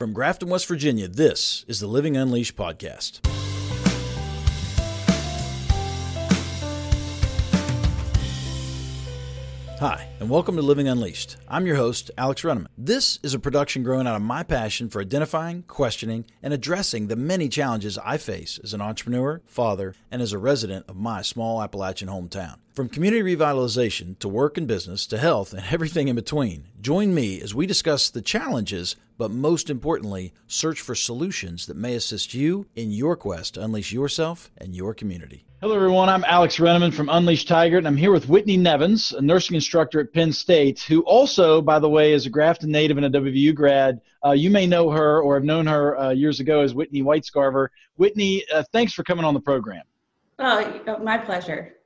From Grafton, West Virginia, this is the Living Unleashed podcast. Hi, and welcome to Living Unleashed. I'm your host, Alex Runneman. This is a production growing out of my passion for identifying, questioning, and addressing the many challenges I face as an entrepreneur, father, and as a resident of my small Appalachian hometown. From community revitalization to work and business to health and everything in between, join me as we discuss the challenges, but most importantly, search for solutions that may assist you in your quest to unleash yourself and your community. Hello, everyone. I'm Alex Renneman from Unleashed Tygart, and I'm here with Whitney Nevins, a nursing instructor at Penn State, who also, by the way, is a Grafton native and a WVU grad. Uh, you may know her or have known her uh, years ago as Whitney Whitescarver. Whitney, uh, thanks for coming on the program. Oh, my pleasure.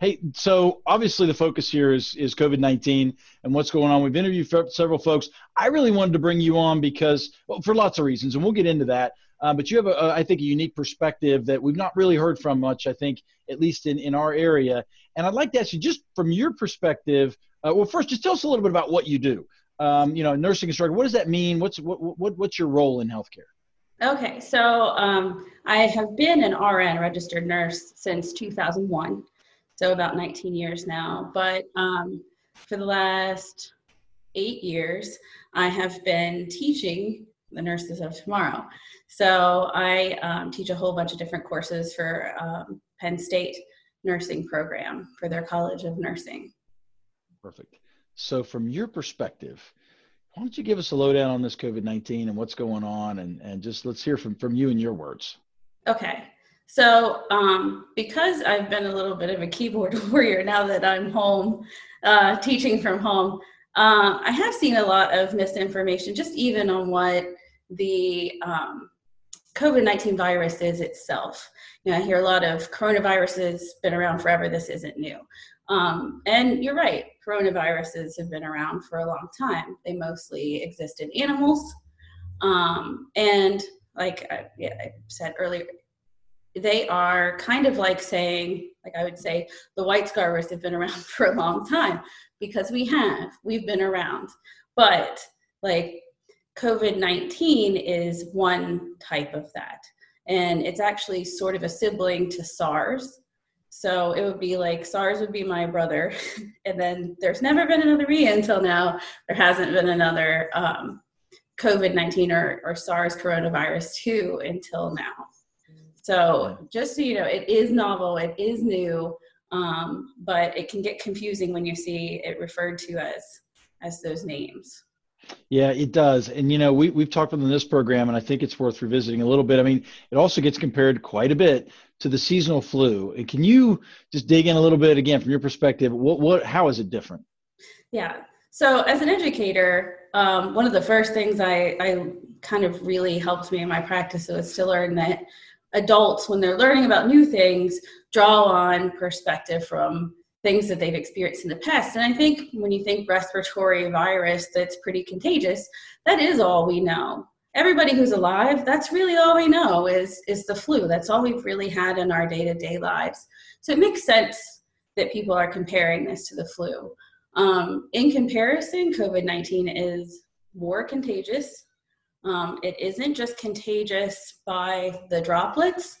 Hey, so obviously the focus here is is COVID nineteen and what's going on. We've interviewed several folks. I really wanted to bring you on because, well, for lots of reasons, and we'll get into that. Uh, but you have, a, a, I think, a unique perspective that we've not really heard from much. I think, at least in, in our area. And I'd like to ask you, just from your perspective, uh, well, first, just tell us a little bit about what you do. Um, you know, nursing instructor. What does that mean? What's what, what what's your role in healthcare? Okay, so um, I have been an RN, registered nurse, since 2001, so about 19 years now. But um, for the last eight years, I have been teaching the nurses of tomorrow. So I um, teach a whole bunch of different courses for um, Penn State nursing program for their College of Nursing. Perfect. So from your perspective, why don't you give us a lowdown on this COVID-19 and what's going on and, and just let's hear from, from you in your words. Okay. So um, because I've been a little bit of a keyboard warrior now that I'm home, uh, teaching from home, uh, I have seen a lot of misinformation, just even on what the um, COVID 19 virus is itself. You know, I hear a lot of coronaviruses been around forever, this isn't new. Um, and you're right, coronaviruses have been around for a long time. They mostly exist in animals. Um, and like I, yeah, I said earlier, they are kind of like saying, like I would say, the Whitescarvers have been around for a long time because we have, we've been around. But like COVID 19 is one type of that. And it's actually sort of a sibling to SARS. So it would be like SARS would be my brother. and then there's never been another E until now. There hasn't been another um, COVID 19 or, or SARS coronavirus 2 until now. So just so you know, it is novel, it is new, um, but it can get confusing when you see it referred to as as those names. Yeah, it does. And you know, we we've talked about this program, and I think it's worth revisiting a little bit. I mean, it also gets compared quite a bit to the seasonal flu. And can you just dig in a little bit again from your perspective? What what how is it different? Yeah. So as an educator, um, one of the first things I, I kind of really helped me in my practice was to learn that adults, when they're learning about new things, draw on perspective from things that they've experienced in the past. And I think when you think respiratory virus that's pretty contagious, that is all we know. Everybody who's alive, that's really all we know is, is the flu. That's all we've really had in our day to day lives. So it makes sense that people are comparing this to the flu. Um, in comparison, COVID 19 is more contagious. Um, it isn't just contagious by the droplets,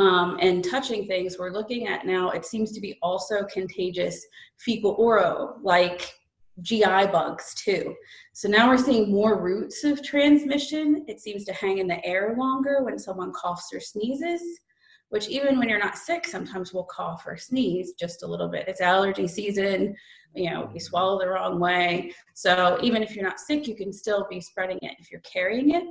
um, and touching things we're looking at now, it seems to be also contagious fecal oral, like GI bugs too. So now we're seeing more routes of transmission. It seems to hang in the air longer when someone coughs or sneezes, which even when you're not sick, sometimes we'll cough or sneeze just a little bit. It's allergy season, you know, we swallow the wrong way. So even if you're not sick, you can still be spreading it if you're carrying it.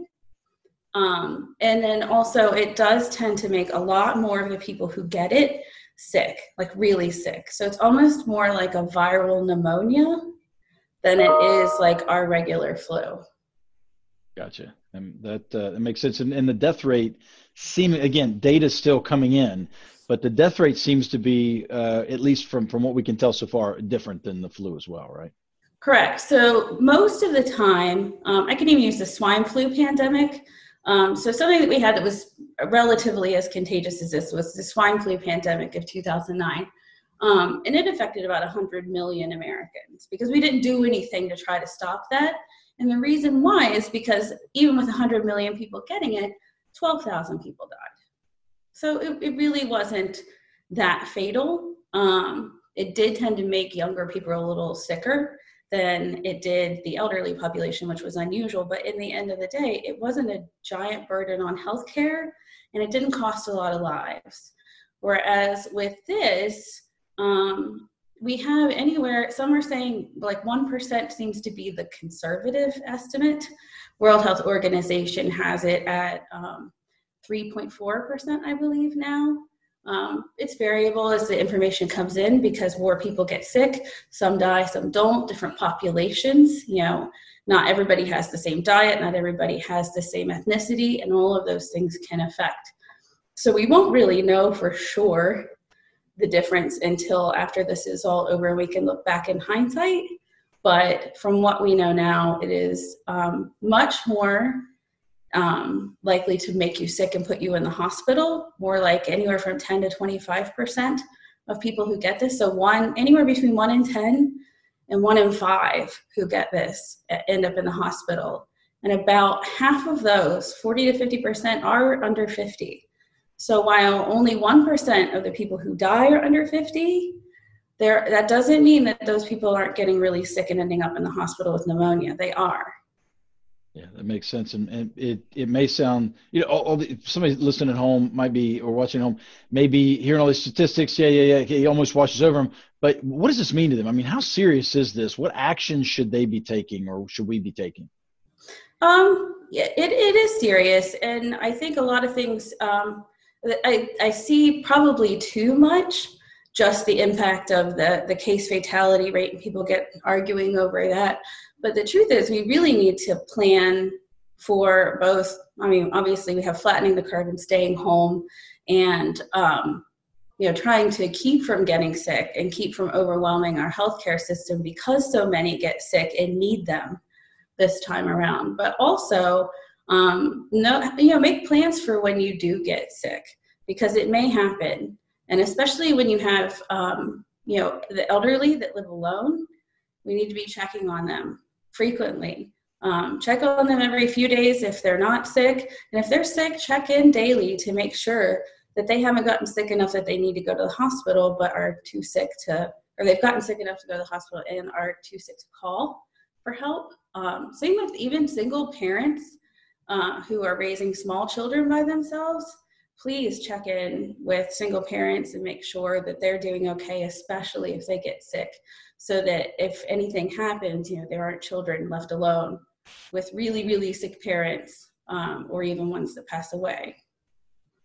Um, and then also, it does tend to make a lot more of the people who get it sick, like really sick. So it's almost more like a viral pneumonia than it is like our regular flu. Gotcha. And that uh, that makes sense. And, and the death rate seem again, data still coming in, but the death rate seems to be, uh, at least from from what we can tell so far, different than the flu as well, right? Correct. So most of the time, um, I can even use the swine flu pandemic. Um, so something that we had that was relatively as contagious as this was the swine flu pandemic of 2009. Um, and it affected about 100 million Americans because we didn't do anything to try to stop that. And the reason why is because even with 100 million people getting it, 12,000 people died. So it, it really wasn't that fatal. Um, it did tend to make younger people a little sicker than it did the elderly population, which was unusual. But in the end of the day, it wasn't a giant burden on healthcare and it didn't cost a lot of lives. Whereas with this, um, we have anywhere, some are saying like 1% seems to be the conservative estimate. World Health Organization has it at um, 3.4%, I believe now. Um, it's variable as the information comes in because more people get sick. Some die, some don't, different populations. You know, not everybody has the same diet, not everybody has the same ethnicity, and all of those things can affect. So we won't really know for sure the difference until after this is all over and we can look back in hindsight. But from what we know now, it is um, much more um, likely to make you sick and put you in the hospital, more like anywhere from 10 to 25% of people who get this. So, one, anywhere between one in 10 and one in five who get this end up in the hospital. And about half of those, 40 to 50%, are under 50. So, while only 1% of the people who die are under 50, there, that doesn't mean that those people aren't getting really sick and ending up in the hospital with pneumonia. They are. Yeah, that makes sense, and, and it it may sound you know all, all the, somebody listening at home might be or watching at home may be hearing all these statistics. Yeah, yeah, yeah. He almost washes over them. But what does this mean to them? I mean, how serious is this? What actions should they be taking, or should we be taking? Um, yeah, it, it is serious, and I think a lot of things. Um, I I see probably too much just the impact of the the case fatality rate, and people get arguing over that. But the truth is, we really need to plan for both. I mean, obviously, we have flattening the curve and staying home, and um, you know, trying to keep from getting sick and keep from overwhelming our healthcare system because so many get sick and need them this time around. But also, um, no, you know, make plans for when you do get sick because it may happen, and especially when you have, um, you know, the elderly that live alone. We need to be checking on them frequently. Um, check on them every few days if they're not sick. And if they're sick, check in daily to make sure that they haven't gotten sick enough that they need to go to the hospital but are too sick to, or they've gotten sick enough to go to the hospital and are too sick to call for help. Um, same with even single parents uh, who are raising small children by themselves. Please check in with single parents and make sure that they're doing okay, especially if they get sick so that if anything happens, you know, there aren't children left alone with really, really sick parents um, or even ones that pass away.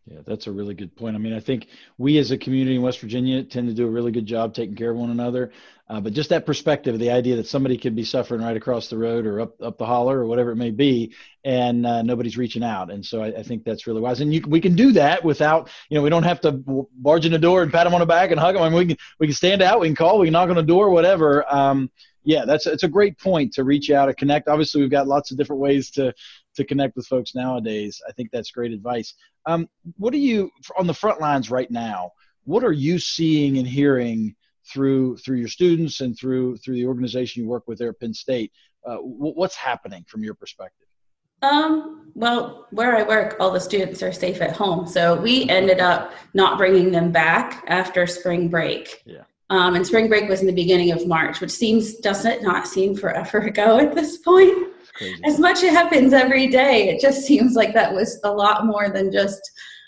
Yeah, that's a really good point. I mean, I think we as a community in West Virginia tend to do a really good job taking care of one another. Uh, but just that perspective, the idea that somebody could be suffering right across the road or up up the holler or whatever it may be, and uh, nobody's reaching out. And so I, I, think that's really wise. And you, we can do that without, you know, we don't have to barge in the door and pat them on the back and hug them. I mean, we can we can stand out, we can call, we can knock on the door, whatever. Um, yeah, that's it's a great point to reach out and connect. Obviously, we've got lots of different ways to to connect with folks nowadays. I think that's great advice. Um, what are you on the front lines right now? What are you seeing and hearing through through your students and through through the organization you work with there at Penn State? Uh, what's happening from your perspective? Um, well, where I work, all the students are safe at home. So we ended up not bringing them back after spring break. Yeah. Um, and spring break was in the beginning of March, which seems doesn't not seem forever ago at this point. As much it happens every day, it just seems like that was a lot more than just,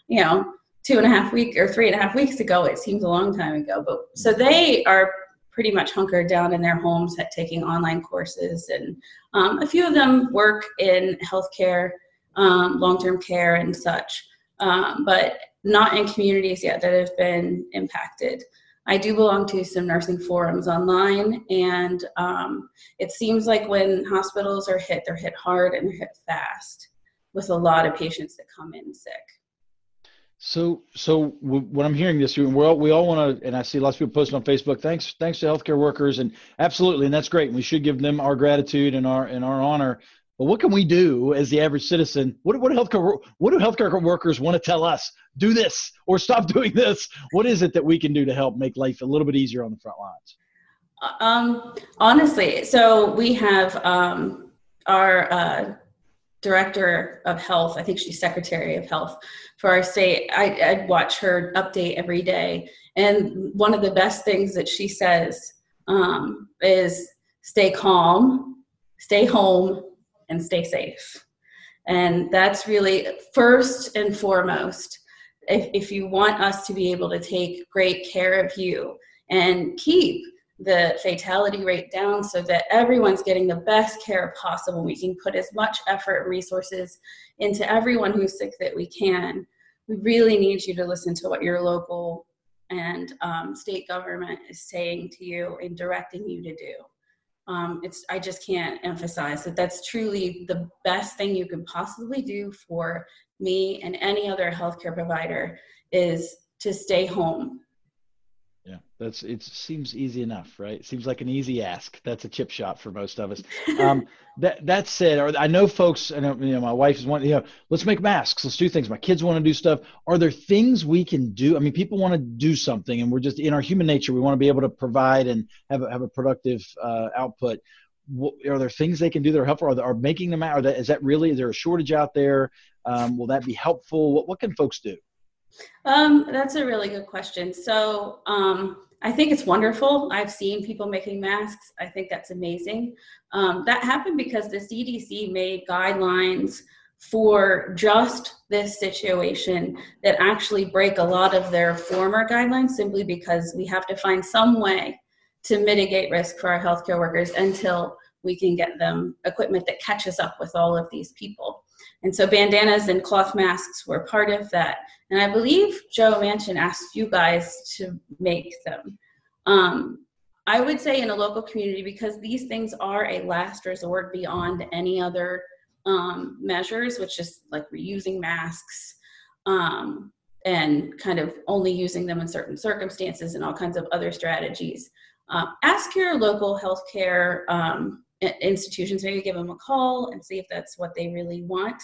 you know, two and a half week or three and a half weeks ago. It seems a long time ago. But so they are pretty much hunkered down in their homes at taking online courses, and um, a few of them work in healthcare, um, long-term care, and such, um, but not in communities yet that have been impacted. I do belong to some nursing forums online, and um, it seems like when hospitals are hit, they're hit hard and hit fast with a lot of patients that come in sick. So, so when I'm hearing this, we all we all want to, and I see lots of people posting on Facebook. Thanks, thanks to healthcare workers, and absolutely, and that's great. And we should give them our gratitude and our and our honor. What can we do as the average citizen? What, what do healthcare what do healthcare workers want to tell us? Do this or stop doing this. What is it that we can do to help make life a little bit easier on the front lines? Um, honestly, so we have um, our uh, director of health, I think she's secretary of health for our state, I, I watch her update every day. And one of the best things that she says um, is stay calm, stay home, and stay safe. And that's really first and foremost. If, if you want us to be able to take great care of you and keep the fatality rate down so that everyone's getting the best care possible. We can put as much effort and resources into everyone who's sick that we can. We really need you to listen to what your local and um, state government is saying to you and directing you to do. Um, it's I just can't emphasize that that's truly the best thing you can possibly do for me and any other healthcare provider is to stay home yeah, that's it. Seems easy enough, right? Seems like an easy ask. That's a chip shot for most of us. Um, that that said, or I know folks. I know you know my wife is one. You know, let's make masks. Let's do things. My kids want to do stuff. Are there things we can do? I mean, people want to do something, and we're just in our human nature. We want to be able to provide and have a, have a productive uh, output. What, are there things they can do that are helpful? Are, they, are making them out? Are that, is that really? Is there a shortage out there? Um, will that be helpful? What what can folks do? Um, that's a really good question. So um, I think it's wonderful. I've seen people making masks. I think that's amazing. Um, that happened because the CDC made guidelines for just this situation that actually break a lot of their former guidelines simply because we have to find some way to mitigate risk for our healthcare workers until we can get them equipment that catches up with all of these people. And so bandanas and cloth masks were part of that. And I believe Joe Manchin asked you guys to make them. Um, I would say in a local community, because these things are a last resort beyond any other um, measures, which is like reusing masks um, and kind of only using them in certain circumstances and all kinds of other strategies. Uh, ask your local healthcare um, institutions, maybe give them a call and see if that's what they really want.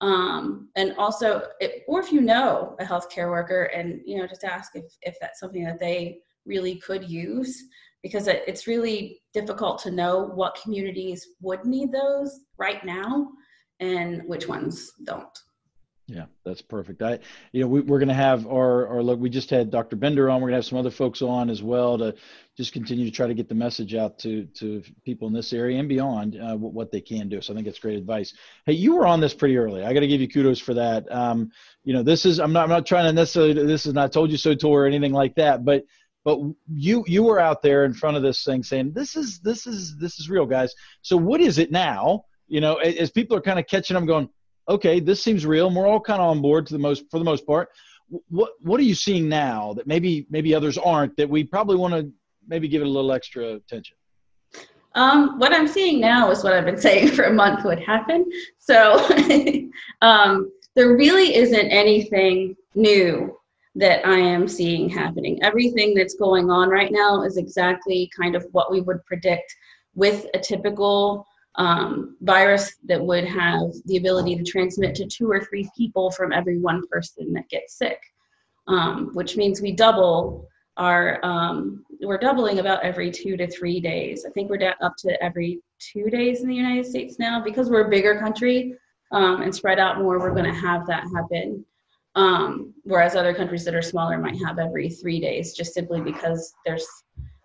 Um, and also, or if you know a healthcare worker, and you know, just ask if if that's something that they really could use, because it, it's really difficult to know what communities would need those right now, and which ones don't. Yeah, that's perfect. I, you know, we, are going to have our, our look. We just had Dr. Bender on. We're going to have some other folks on as well to just continue to try to get the message out to to people in this area and beyond uh, what, they can do. So I think it's great advice. Hey, you were on this pretty early. I got to give you kudos for that. Um, you know, this is I'm not I'm not trying to necessarily this is not told you so tour or anything like that, but but you you were out there in front of this thing saying this is this is this is real, guys. So what is it now? You know, as people are kind of catching them, going okay, this seems real. And we're all kind of on board to the most for the most part. What what are you seeing now that maybe maybe others aren't that we probably want to maybe give it a little extra attention? Um, what I'm seeing now is what I've been saying for a month would happen. So um, there really isn't anything new that I am seeing happening. Everything that's going on right now is exactly kind of what we would predict with a typical um, virus that would have the ability to transmit to two or three people from every one person that gets sick, um, which means we double our, um, we're doubling about every two to three days. I think we're up to every two days in the United States now. Because we're a bigger country um, and spread out more, we're going to have that happen. Um, whereas other countries that are smaller might have every three days, just simply because there's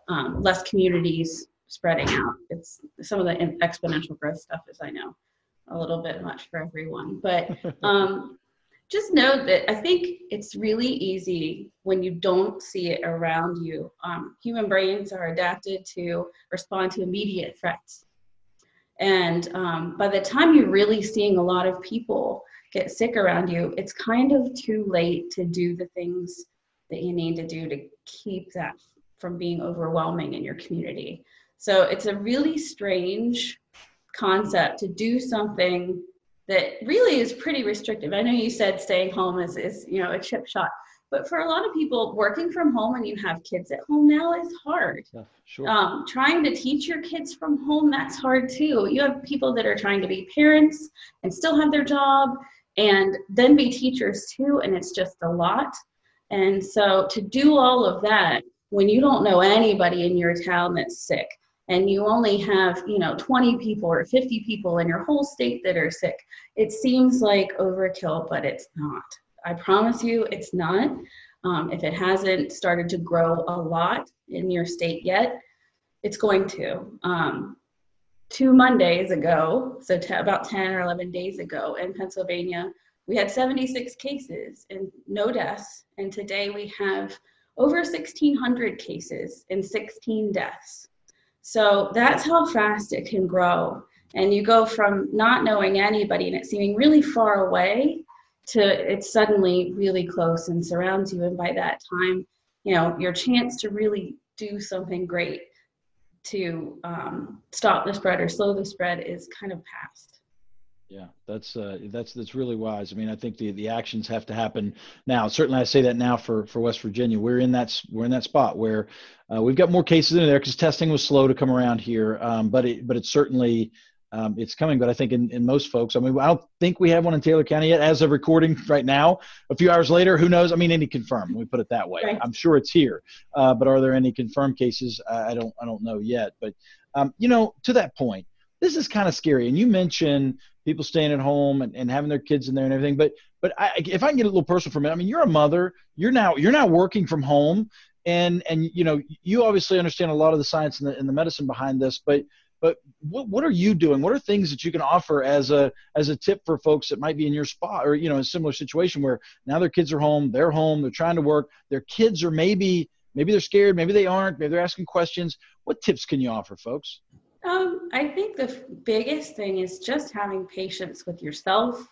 um, less communities spreading out. It's some of the exponential growth stuff, as I know, a little bit much for everyone. But um, just know that I think it's really easy when you don't see it around you. Um, human brains are adapted to respond to immediate threats. And um, by the time you're really seeing a lot of people get sick around you, it's kind of too late to do the things that you need to do to keep that from being overwhelming in your community. So it's a really strange concept to do something that really is pretty restrictive. I know you said staying home is, is you know a chip shot, but for a lot of people, working from home when you have kids at home now is hard. Yeah, sure. Um, trying to teach your kids from home that's hard too. You have people that are trying to be parents and still have their job, and then be teachers too, and it's just a lot. And so to do all of that when you don't know anybody in your town that's sick, and you only have you know 20 people or 50 people in your whole state that are sick it seems like overkill but it's not. I promise you it's not. Um, if it hasn't started to grow a lot in your state yet it's going to. Um, two mondays ago so t- about 10 or 11 days ago in pennsylvania we had 76 cases and no deaths and today we have over 1600 cases and 16 deaths so that's how fast it can grow. And you go from not knowing anybody and it seeming really far away to it's suddenly really close and surrounds you. And by that time, you know, your chance to really do something great to um, stop the spread or slow the spread is kind of past. Yeah, that's uh, that's that's really wise. I mean, I think the, the actions have to happen now. Certainly, I say that now for, for West Virginia. We're in that we're in that spot where uh, we've got more cases in there because testing was slow to come around here. Um, but it but it's certainly um, it's coming. But I think in, in most folks, I mean, I don't think we have one in Taylor County yet as of recording right now. A few hours later, who knows? I mean, any confirmed? We put it that way. Right. I'm sure it's here. Uh, but are there any confirmed cases? I don't I don't know yet. But um, you know, to that point this is kind of scary. And you mentioned people staying at home and, and having their kids in there and everything. But but I, if I can get a little personal for a minute, I mean, you're a mother. You're now you're now working from home, and and you know you obviously understand a lot of the science and the, and the medicine behind this. But but what, what are you doing? What are things that you can offer as a as a tip for folks that might be in your spot or you know a similar situation where now their kids are home, they're home, they're trying to work, their kids are maybe maybe they're scared, maybe they aren't, maybe they're asking questions. What tips can you offer folks? Um, I think the biggest thing is just having patience with yourself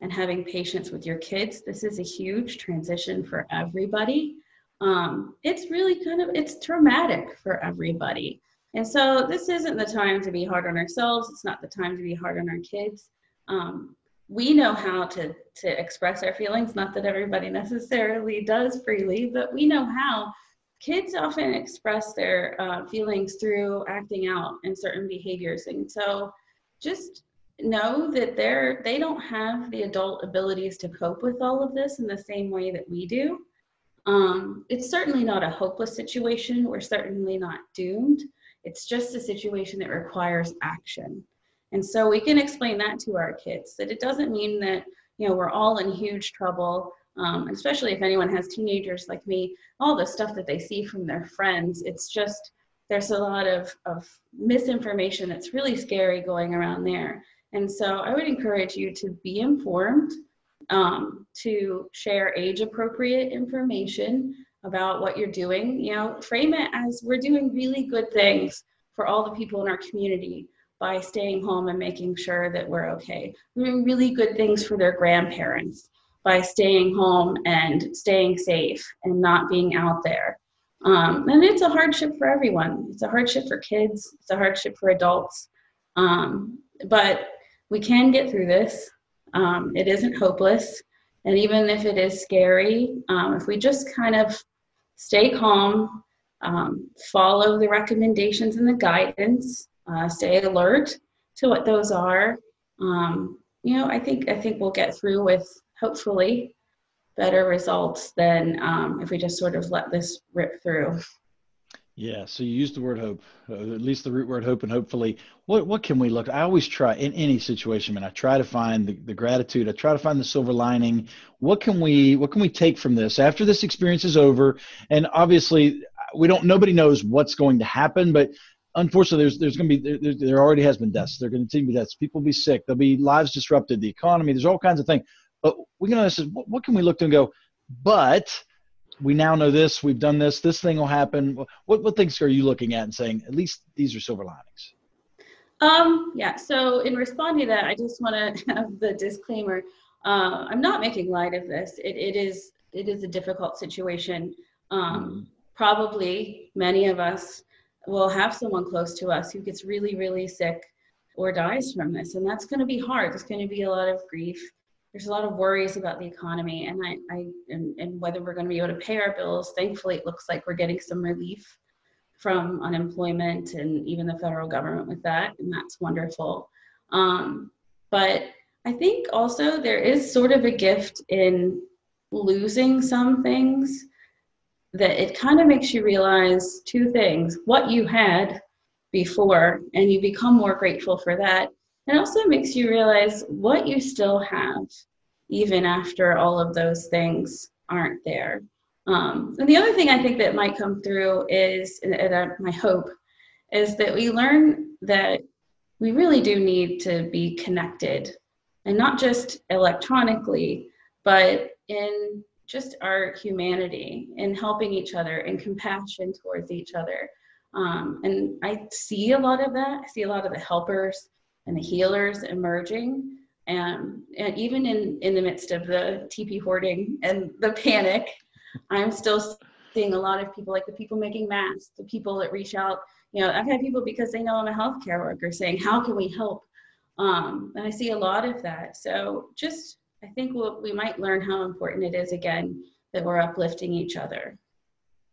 and having patience with your kids. This is a huge transition for everybody. Um, it's really kind of it's traumatic for everybody. And so this isn't the time to be hard on ourselves. It's not the time to be hard on our kids. Um, we know how to to express our feelings. Not that everybody necessarily does freely, but we know how kids often express their uh, feelings through acting out in certain behaviors. And so just know that they're they don't have the adult abilities to cope with all of this in the same way that we do. Um, it's certainly not a hopeless situation. We're certainly not doomed. It's just a situation that requires action. And so we can explain that to our kids that it doesn't mean that you know we're all in huge trouble um, especially if anyone has teenagers like me, all the stuff that they see from their friends, it's just, there's a lot of, of misinformation that's really scary going around there. And so I would encourage you to be informed, um, to share age appropriate information about what you're doing. You know, frame it as we're doing really good things for all the people in our community by staying home and making sure that we're okay. We're doing really good things for their grandparents by staying home and staying safe and not being out there. Um, and it's a hardship for everyone. It's a hardship for kids, it's a hardship for adults. Um, but we can get through this. Um, it isn't hopeless. And even if it is scary, um, if we just kind of stay calm, um, follow the recommendations and the guidance, uh, stay alert to what those are, um, you know, I think I think we'll get through with hopefully better results than um, if we just sort of let this rip through. Yeah, so you use the word hope, uh, at least the root word hope, and hopefully, what what can we look? I always try in any situation, man. I try to find the, the gratitude. I try to find the silver lining. What can we what can we take from this after this experience is over? And obviously, we don't. Nobody knows what's going to happen, but unfortunately, there's there's going to be there, there already has been deaths. There are going to be deaths. People will be sick. There'll be lives disrupted. The economy. There's all kinds of things. But we can ask, what, what can we look to and go, but we now know this, we've done this, this thing will happen. What, what things are you looking at and saying, at least these are silver linings? Um, yeah, so in responding to that, I just want to have the disclaimer. Uh, I'm not making light of this. It, it is it is a difficult situation. Um, mm-hmm. Probably many of us will have someone close to us who gets really, really sick or dies from this, and that's going to be hard. There's going to be a lot of grief there's a lot of worries about the economy and I, I and, and whether we're going to be able to pay our bills. Thankfully, it looks like we're getting some relief from unemployment and even the federal government with that, and that's wonderful. Um, but I think also there is sort of a gift in losing some things that it kind of makes you realize two things what you had before and you become more grateful for that it also makes you realize what you still have even after all of those things aren't there um, and the other thing i think that might come through is and, and my hope is that we learn that we really do need to be connected and not just electronically but in just our humanity in helping each other and compassion towards each other um, and I see a lot of that. I see a lot of the helpers and the healers emerging. And, and even in, in the midst of the TP hoarding and the panic, I'm still seeing a lot of people, like the people making masks, the people that reach out. You know, I've had people because they know I'm a healthcare worker saying, How can we help? Um, and I see a lot of that. So just, I think we'll, we might learn how important it is again that we're uplifting each other.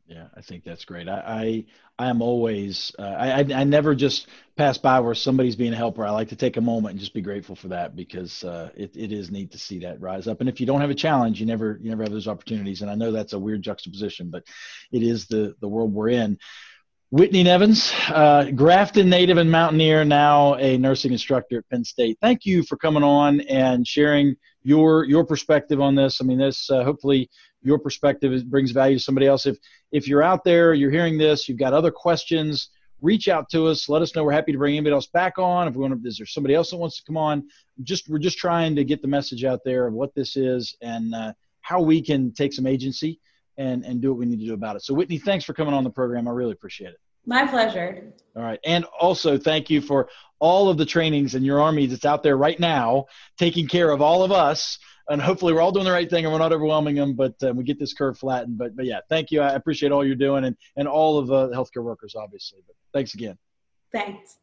Yeah, I think that's great. I I, I am always uh, I, I, never just pass by where somebody's being a helper. I like to take a moment and just be grateful for that because uh, it it is neat to see that rise up. And if you don't have a challenge, you never you never have those opportunities. And I know that's a weird juxtaposition, but it is the the world we're in. Whitney Nevins, uh, Grafton native and mountaineer, now a nursing instructor at Penn State. Thank you for coming on and sharing your your perspective on this. I mean, this uh, hopefully your perspective brings value to somebody else. If if you're out there, you're hearing this, you've got other questions, reach out to us. Let us know. We're happy to bring anybody else back on. If we want to, is there somebody else that wants to come on? Just we're just trying to get the message out there of what this is and uh, how we can take some agency and and do what we need to do about it. So Whitney, thanks for coming on the program. I really appreciate it. My pleasure. All right. And also, thank you for all of the trainings in your army that's out there right now, taking care of all of us and hopefully we're all doing the right thing and we're not overwhelming them, but uh, we get this curve flattened. But but yeah, thank you. I appreciate all you're doing and and all of uh, the healthcare workers, obviously. But thanks again. Thanks.